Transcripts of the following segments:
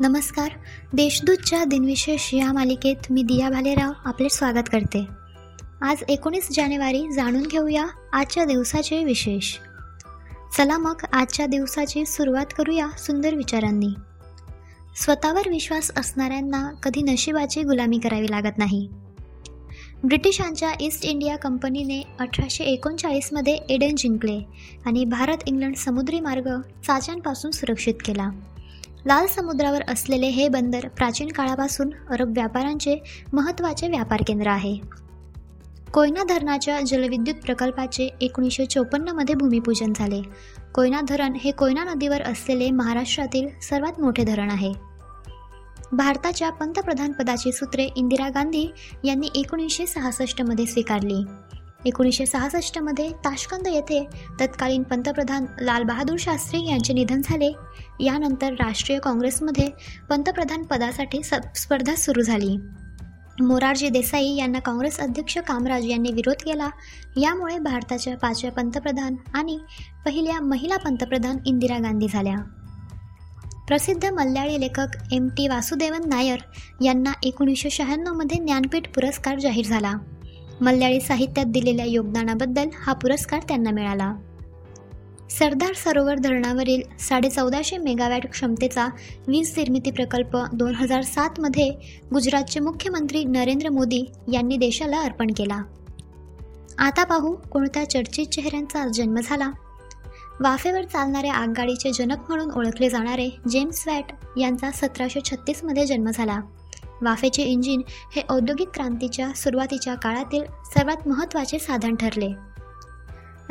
नमस्कार. देशदूतच्या दिनविशेष या मालिकेत मी दिया भालेराव आपले स्वागत करते. आज एकोणीस जानेवारी जाणून घेऊया आजच्या दिवसाचे विशेष. चला मग आजच्या दिवसाची सुरुवात करूया सुंदर विचारांनी. स्वतःवर विश्वास असणाऱ्यांना कधी नशिबाची गुलामी करावी लागत नाही. ब्रिटिशांच्या ईस्ट इंडिया कंपनीने अठराशे एकोणचाळीसमध्ये एडन जिंकले आणि भारत इंग्लंड समुद्री मार्ग चाच्यांपासून सुरक्षित केला. लाल समुद्रावर असलेले हे बंदर प्राचीन काळापासून अरब व्यापाऱ्यांचे महत्त्वाचे व्यापार केंद्र आहे. कोयना धरणाच्या जलविद्युत प्रकल्पाचे एकोणीसशे चोपन्नमध्ये भूमिपूजन झाले. कोयना धरण हे कोयना नदीवर असलेले महाराष्ट्रातील सर्वात मोठे धरण आहे. भारताच्या पंतप्रधानपदाची सूत्रे इंदिरा गांधी यांनी एकोणीसशे सहासष्टमध्ये स्वीकारली. एकोणीसशे सहासष्टमध्ये ताशकंद येथे तत्कालीन पंतप्रधान लालबहादूर शास्त्री यांचे निधन झाले. यानंतर राष्ट्रीय काँग्रेसमध्ये पंतप्रधान पदासाठी स स्पर्धा सुरू झाली. मोरारजी देसाई यांना काँग्रेस अध्यक्ष कामराज यांनी विरोध केला. यामुळे भारताच्या पाचव्या पंतप्रधान आणि पहिल्या महिला पंतप्रधान इंदिरा गांधी झाल्या. प्रसिद्ध मल्याळी लेखक एम टी वासुदेवन नायर यांना एकोणीसशे शहाण्णवमध्ये ज्ञानपीठ पुरस्कार जाहीर झाला. मल्याळी साहित्यात दिलेल्या योगदानाबद्दल हा पुरस्कार त्यांना मिळाला. सरदार सरोवर धरणावरील साडेचौदाशे मेगावॅट क्षमतेचा वीज निर्मिती प्रकल्प दोन हजार सातमध्ये गुजरातचे मुख्यमंत्री नरेंद्र मोदी यांनी देशाला अर्पण केला. आता पाहू कोणत्या चर्चित चेहऱ्यांचा जन्म झाला. वाफेवर चालणाऱ्या आगगाडीचे जनक म्हणून ओळखले जाणारे जेम्स वॅट यांचा सतराशे छत्तीसमध्ये जन्म झाला. वाफेचे इंजिन हे औद्योगिक क्रांतीच्या सुरुवातीच्या काळातील सर्वात महत्त्वाचे साधन ठरले.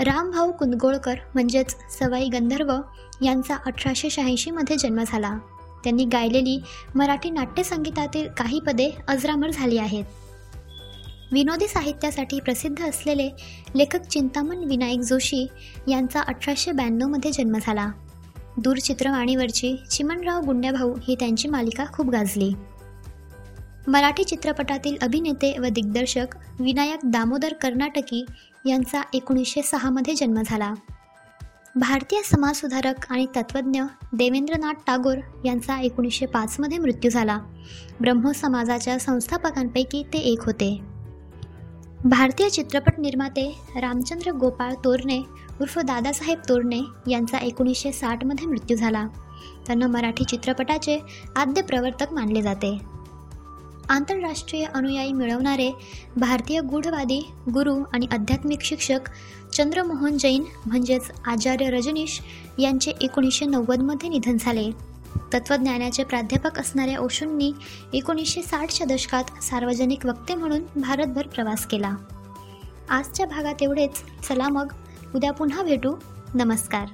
रामभाऊ कुंदगोळकर म्हणजेच सवाई गंधर्व यांचा अठराशे शहाऐंशीमध्ये जन्म झाला. त्यांनी गायलेली मराठी नाट्यसंगीतातील काही पदे अजरामर झाली आहेत. विनोदी साहित्यासाठी प्रसिद्ध असलेले लेखक चिंतामण विनायक जोशी यांचा अठराशे ब्याण्णवमध्ये जन्म झाला. दूरचित्रवाणीवरची चिमणराव गुंड्याभाऊ ही त्यांची मालिका खूप गाजली. मराठी चित्रपटातील अभिनेते व दिग्दर्शक विनायक दामोदर कर्नाटकी यांचा एकोणीसशे सहामध्ये जन्म झाला. भारतीय समाजसुधारक आणि तत्त्वज्ञ देवेंद्रनाथ टागोर यांचा एकोणीसशे पाचमध्ये मृत्यू झाला. ब्रह्मो समाजाच्या संस्थापकांपैकी ते एक होते. भारतीय चित्रपट निर्माते रामचंद्र गोपाळ तोरणे उर्फ दादासाहेब तोरणे यांचा एकोणीसशे साठमध्ये मृत्यू झाला. त्यांना मराठी चित्रपटाचे आद्य प्रवर्तक मानले जाते. आंतरराष्ट्रीय अनुयायी मिळवणारे भारतीय गूढवादी गुरु आणि आध्यात्मिक शिक्षक चंद्रमोहन जैन म्हणजेच आचार्य रजनीश यांचे एकोणीसशे नव्वदमध्ये निधन झाले. तत्त्वज्ञानाचे प्राध्यापक असणाऱ्या ओशूंनी एकोणीसशे साठच्या दशकात सार्वजनिक वक्ते म्हणून भारतभर प्रवास केला. आजच्या भागात एवढेच. चला मग. उद्या पुन्हा भेटू. नमस्कार.